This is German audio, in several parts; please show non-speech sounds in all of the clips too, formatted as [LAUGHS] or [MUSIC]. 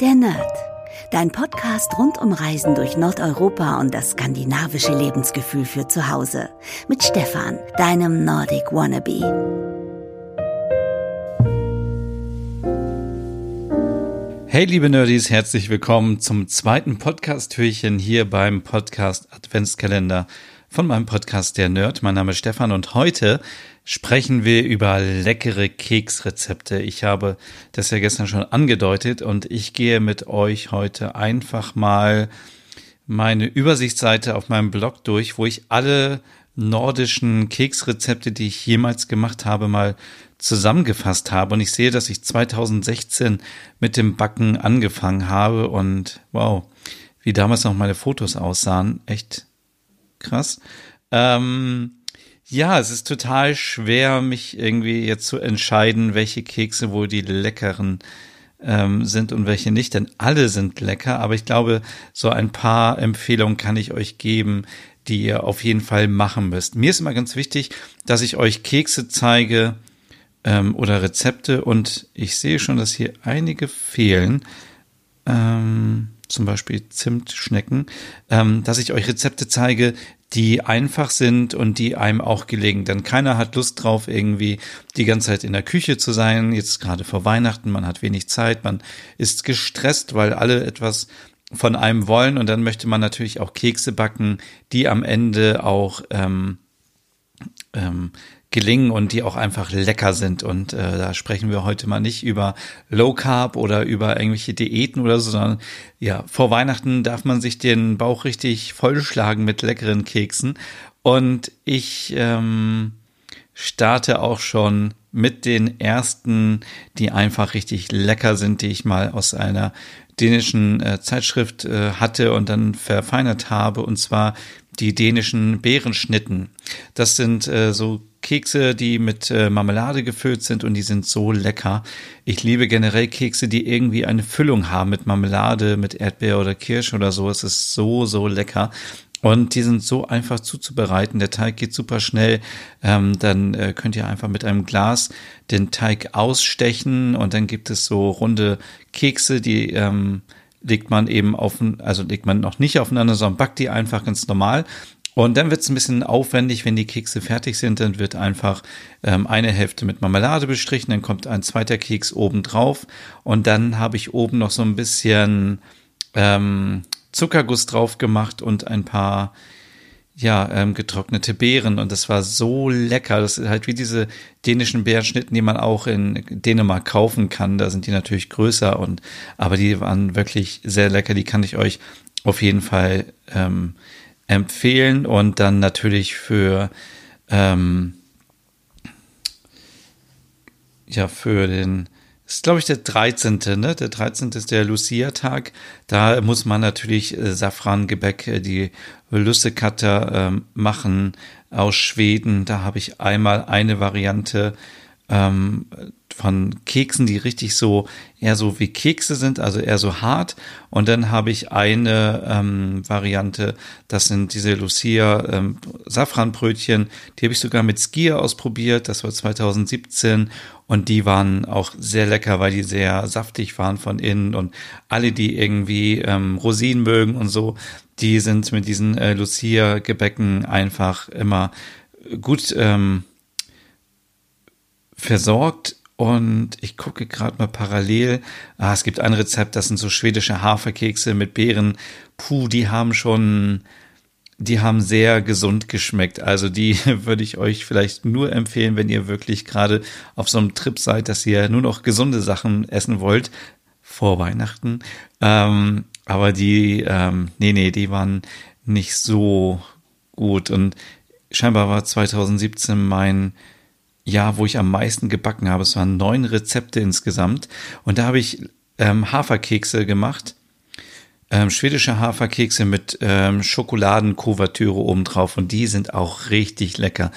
Der Nerd. Dein Podcast rund um Reisen durch Nordeuropa und das skandinavische Lebensgefühl für zu Hause. Mit Stefan, deinem Nordic Wannabe. Hey liebe Nerdies, herzlich willkommen zum zweiten Podcast-Türchen hier beim Podcast Adventskalender von meinem Podcast Der Nerd. Mein Name ist Stefan und heute sprechen wir über leckere Keksrezepte. Ich habe das ja gestern schon angedeutet und ich gehe mit euch heute einfach mal meine Übersichtsseite auf meinem Blog durch, wo ich alle nordischen Keksrezepte, die ich jemals gemacht habe, mal zusammengefasst habe. Und ich sehe, dass ich 2016 mit dem Backen angefangen habe und wow, wie damals noch meine Fotos aussahen. Echt krass. Ähm, ja, es ist total schwer, mich irgendwie jetzt zu entscheiden, welche Kekse wohl die leckeren ähm, sind und welche nicht, denn alle sind lecker, aber ich glaube, so ein paar Empfehlungen kann ich euch geben, die ihr auf jeden Fall machen müsst. Mir ist immer ganz wichtig, dass ich euch Kekse zeige ähm, oder Rezepte und ich sehe schon, dass hier einige fehlen. Ähm, zum Beispiel Zimtschnecken, ähm, dass ich euch Rezepte zeige, die einfach sind und die einem auch gelingen. Denn keiner hat Lust drauf, irgendwie die ganze Zeit in der Küche zu sein. Jetzt gerade vor Weihnachten, man hat wenig Zeit, man ist gestresst, weil alle etwas von einem wollen und dann möchte man natürlich auch Kekse backen, die am Ende auch ähm, ähm, gelingen und die auch einfach lecker sind. Und äh, da sprechen wir heute mal nicht über Low Carb oder über irgendwelche Diäten oder so, sondern ja, vor Weihnachten darf man sich den Bauch richtig vollschlagen mit leckeren Keksen. Und ich ähm, starte auch schon mit den ersten, die einfach richtig lecker sind, die ich mal aus einer dänischen äh, Zeitschrift äh, hatte und dann verfeinert habe, und zwar die dänischen Beerenschnitten. Das sind äh, so Kekse, die mit äh, Marmelade gefüllt sind und die sind so lecker. Ich liebe generell Kekse, die irgendwie eine Füllung haben mit Marmelade, mit Erdbeer oder Kirsch oder so. Es ist so, so lecker. Und die sind so einfach zuzubereiten. Der Teig geht super schnell. Ähm, dann äh, könnt ihr einfach mit einem Glas den Teig ausstechen und dann gibt es so runde Kekse, die ähm, legt man eben auf, also legt man noch nicht aufeinander, sondern backt die einfach ganz normal. Und dann wird es ein bisschen aufwendig, wenn die Kekse fertig sind, dann wird einfach ähm, eine Hälfte mit Marmelade bestrichen, dann kommt ein zweiter Keks oben drauf und dann habe ich oben noch so ein bisschen ähm, Zuckerguss drauf gemacht und ein paar ja, ähm, getrocknete Beeren und das war so lecker. Das ist halt wie diese dänischen Beerenschnitten, die man auch in Dänemark kaufen kann. Da sind die natürlich größer und aber die waren wirklich sehr lecker. Die kann ich euch auf jeden Fall ähm, empfehlen und dann natürlich für ähm, ja für den ist glaube ich der 13. Ne? Der 13. ist der Lucia-Tag. Da muss man natürlich äh, Safrangebäck, äh, die Lussekatter äh, machen aus Schweden. Da habe ich einmal eine Variante ähm, von Keksen, die richtig so eher so wie Kekse sind, also eher so hart. Und dann habe ich eine ähm, Variante, das sind diese Lucia ähm, Safranbrötchen, die habe ich sogar mit Skier ausprobiert, das war 2017 und die waren auch sehr lecker, weil die sehr saftig waren von innen. Und alle, die irgendwie ähm, Rosinen mögen und so, die sind mit diesen äh, Lucia Gebäcken einfach immer gut ähm, versorgt und ich gucke gerade mal parallel. Ah, es gibt ein Rezept, das sind so schwedische Haferkekse mit Beeren. Puh, die haben schon, die haben sehr gesund geschmeckt. Also die [LAUGHS] würde ich euch vielleicht nur empfehlen, wenn ihr wirklich gerade auf so einem Trip seid, dass ihr nur noch gesunde Sachen essen wollt vor Weihnachten. Ähm, aber die, ähm, nee, nee, die waren nicht so gut. Und scheinbar war 2017 mein Jahr, wo ich am meisten gebacken habe. Es waren neun Rezepte insgesamt. Und da habe ich ähm, Haferkekse gemacht. Ähm, schwedische Haferkekse mit ähm, Schokoladenkuvertüre obendrauf. Und die sind auch richtig lecker.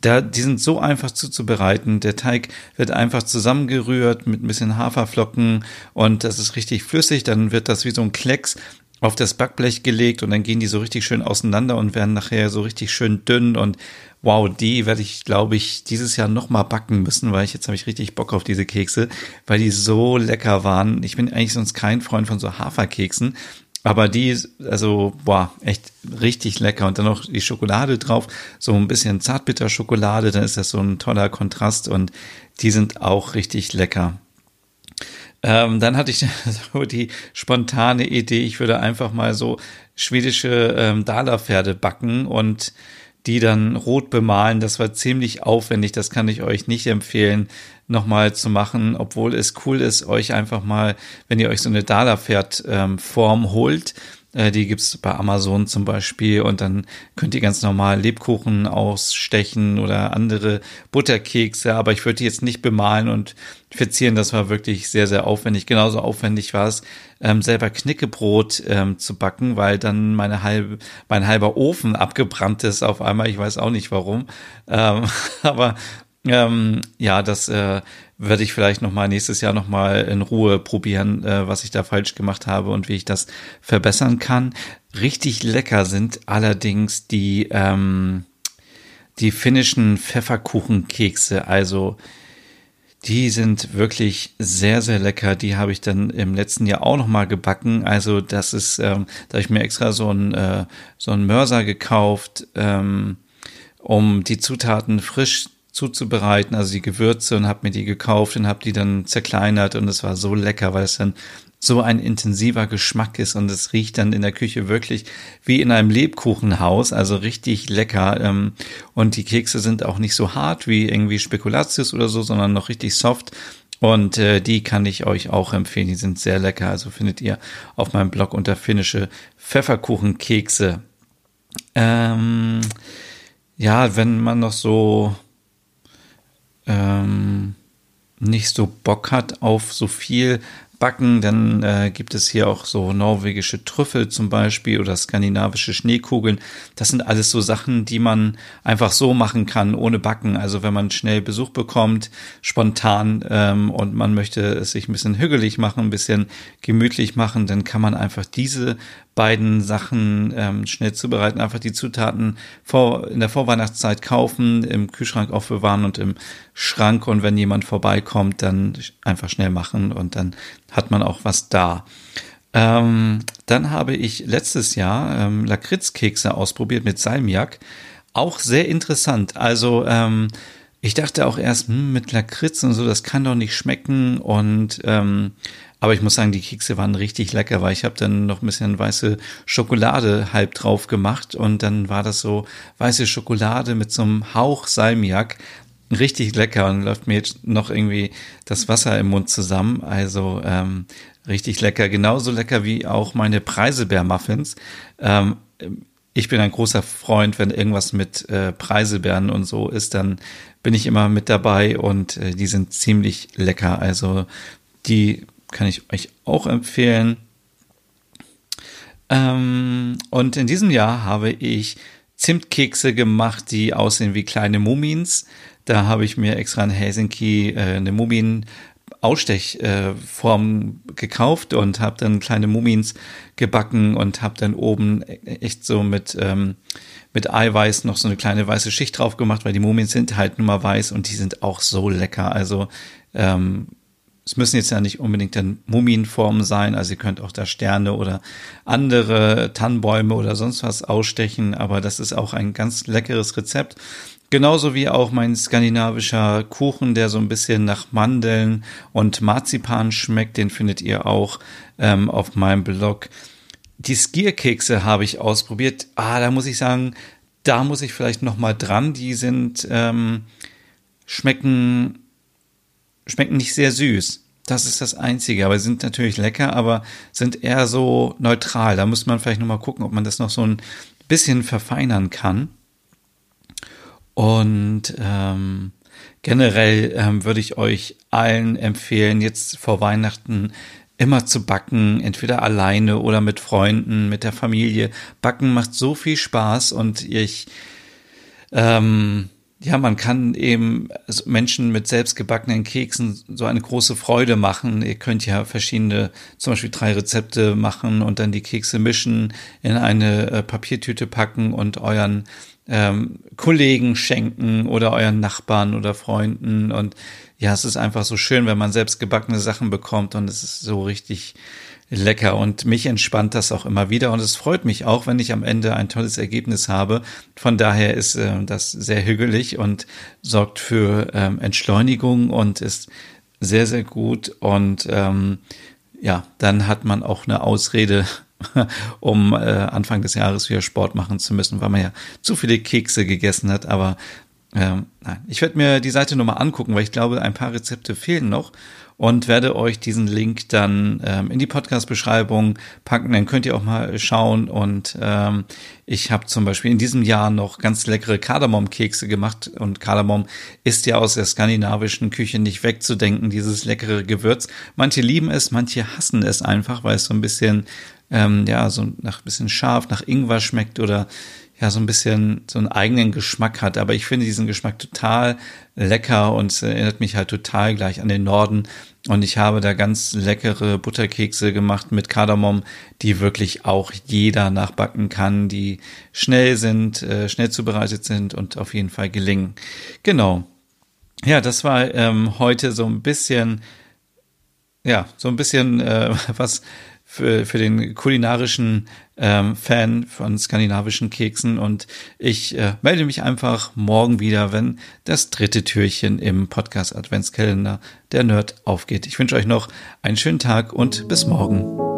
Da, die sind so einfach zuzubereiten. Der Teig wird einfach zusammengerührt mit ein bisschen Haferflocken und das ist richtig flüssig. Dann wird das wie so ein Klecks auf das Backblech gelegt und dann gehen die so richtig schön auseinander und werden nachher so richtig schön dünn und wow, die werde ich, glaube ich, dieses Jahr nochmal backen müssen, weil ich jetzt habe ich richtig Bock auf diese Kekse, weil die so lecker waren. Ich bin eigentlich sonst kein Freund von so Haferkeksen, aber die, also, boah, echt richtig lecker. Und dann noch die Schokolade drauf, so ein bisschen Zartbitterschokolade, dann ist das so ein toller Kontrast und die sind auch richtig lecker. Ähm, dann hatte ich [LAUGHS] so die spontane Idee, ich würde einfach mal so schwedische ähm, Dala-Pferde backen und die dann rot bemalen. Das war ziemlich aufwendig, das kann ich euch nicht empfehlen, nochmal zu machen, obwohl es cool ist, euch einfach mal, wenn ihr euch so eine Dala-Pferd-Form ähm, holt, die gibt's bei Amazon zum Beispiel und dann könnt ihr ganz normal Lebkuchen ausstechen oder andere Butterkekse, aber ich würde die jetzt nicht bemalen und verzieren. Das war wirklich sehr, sehr aufwendig. Genauso aufwendig war es, ähm, selber Knickebrot ähm, zu backen, weil dann meine halbe, mein halber Ofen abgebrannt ist auf einmal. Ich weiß auch nicht warum. Ähm, [LAUGHS] aber ähm, ja, das äh, werde ich vielleicht noch mal nächstes Jahr noch mal in Ruhe probieren, äh, was ich da falsch gemacht habe und wie ich das verbessern kann. Richtig lecker sind allerdings die ähm, die finnischen Pfefferkuchenkekse. Also die sind wirklich sehr, sehr lecker. Die habe ich dann im letzten Jahr auch noch mal gebacken. Also das ist, ähm, da ich mir extra so ein äh, so ein Mörser gekauft, ähm, um die Zutaten frisch zuzubereiten, also die Gewürze und habe mir die gekauft und habe die dann zerkleinert und es war so lecker, weil es dann so ein intensiver Geschmack ist und es riecht dann in der Küche wirklich wie in einem Lebkuchenhaus, also richtig lecker. Ähm, und die Kekse sind auch nicht so hart wie irgendwie Spekulatius oder so, sondern noch richtig soft. Und äh, die kann ich euch auch empfehlen. Die sind sehr lecker. Also findet ihr auf meinem Blog unter finnische Pfefferkuchenkekse. Ähm, ja, wenn man noch so ähm, nicht so Bock hat auf so viel Backen, dann äh, gibt es hier auch so norwegische Trüffel zum Beispiel oder skandinavische Schneekugeln. Das sind alles so Sachen, die man einfach so machen kann, ohne Backen. Also wenn man schnell Besuch bekommt, spontan ähm, und man möchte es sich ein bisschen hügelig machen, ein bisschen gemütlich machen, dann kann man einfach diese beiden Sachen ähm, schnell zubereiten, einfach die Zutaten vor, in der Vorweihnachtszeit kaufen, im Kühlschrank aufbewahren und im Schrank und wenn jemand vorbeikommt, dann einfach schnell machen und dann hat man auch was da. Ähm, dann habe ich letztes Jahr ähm, Lakritzkekse ausprobiert mit Salmiak. Auch sehr interessant. Also ähm, ich dachte auch erst, hm, mit Lakritz und so, das kann doch nicht schmecken. Und ähm, aber ich muss sagen, die Kekse waren richtig lecker, weil ich habe dann noch ein bisschen weiße Schokolade halb drauf gemacht und dann war das so weiße Schokolade mit so einem Hauch Salmiak. Richtig lecker und läuft mir jetzt noch irgendwie das Wasser im Mund zusammen. Also ähm, richtig lecker. Genauso lecker wie auch meine Preiselbeer-Muffins. Ähm, ich bin ein großer Freund, wenn irgendwas mit äh, Preiselbeeren und so ist, dann bin ich immer mit dabei und äh, die sind ziemlich lecker. Also die kann ich euch auch empfehlen. Ähm, und in diesem Jahr habe ich Zimtkekse gemacht, die aussehen wie kleine Mumins. Da habe ich mir extra in Helsinki äh, eine Mumien Ausstechform äh, gekauft und habe dann kleine Mumins gebacken und habe dann oben echt so mit ähm, mit Eiweiß noch so eine kleine weiße Schicht drauf gemacht, weil die Mumien sind halt nun mal weiß und die sind auch so lecker. Also ähm, es müssen jetzt ja nicht unbedingt dann Mumienformen sein, also ihr könnt auch da Sterne oder andere Tannenbäume oder sonst was ausstechen, aber das ist auch ein ganz leckeres Rezept. Genauso wie auch mein skandinavischer Kuchen, der so ein bisschen nach Mandeln und Marzipan schmeckt, den findet ihr auch ähm, auf meinem Blog. Die Skierkekse habe ich ausprobiert. Ah, da muss ich sagen, da muss ich vielleicht noch mal dran. Die sind ähm, schmecken schmecken nicht sehr süß. Das ist das Einzige, aber sind natürlich lecker, aber sind eher so neutral. Da muss man vielleicht nochmal gucken, ob man das noch so ein bisschen verfeinern kann. Und ähm, generell ähm, würde ich euch allen empfehlen, jetzt vor Weihnachten immer zu backen, entweder alleine oder mit Freunden, mit der Familie. Backen macht so viel Spaß und ich ähm, ja, man kann eben Menschen mit selbstgebackenen Keksen so eine große Freude machen. Ihr könnt ja verschiedene, zum Beispiel drei Rezepte machen und dann die Kekse mischen, in eine äh, Papiertüte packen und euren ähm, Kollegen schenken oder euren Nachbarn oder Freunden. Und ja, es ist einfach so schön, wenn man selbstgebackene Sachen bekommt und es ist so richtig lecker und mich entspannt das auch immer wieder und es freut mich auch, wenn ich am Ende ein tolles Ergebnis habe. Von daher ist äh, das sehr hügelig und sorgt für ähm, Entschleunigung und ist sehr, sehr gut und ähm, ja, dann hat man auch eine Ausrede, [LAUGHS] um äh, Anfang des Jahres wieder Sport machen zu müssen, weil man ja zu viele Kekse gegessen hat. Aber ähm, nein, ich werde mir die Seite nochmal angucken, weil ich glaube, ein paar Rezepte fehlen noch und werde euch diesen Link dann ähm, in die Podcast-Beschreibung packen. Dann könnt ihr auch mal schauen. Und ähm, ich habe zum Beispiel in diesem Jahr noch ganz leckere Kardamom-Kekse gemacht. Und Kardamom ist ja aus der skandinavischen Küche nicht wegzudenken, dieses leckere Gewürz. Manche lieben es, manche hassen es einfach, weil es so ein bisschen, ähm, ja, so nach ein bisschen scharf, nach Ingwer schmeckt oder ja so ein bisschen so einen eigenen Geschmack hat. Aber ich finde diesen Geschmack total lecker und erinnert mich halt total gleich an den Norden. Und ich habe da ganz leckere Butterkekse gemacht mit Kardamom, die wirklich auch jeder nachbacken kann, die schnell sind, äh, schnell zubereitet sind und auf jeden Fall gelingen. Genau. Ja, das war ähm, heute so ein bisschen, ja, so ein bisschen äh, [LAUGHS] was für, für den kulinarischen ähm, Fan von skandinavischen Keksen und ich äh, melde mich einfach morgen wieder, wenn das dritte Türchen im Podcast Adventskalender der Nerd aufgeht. Ich wünsche euch noch einen schönen Tag und bis morgen.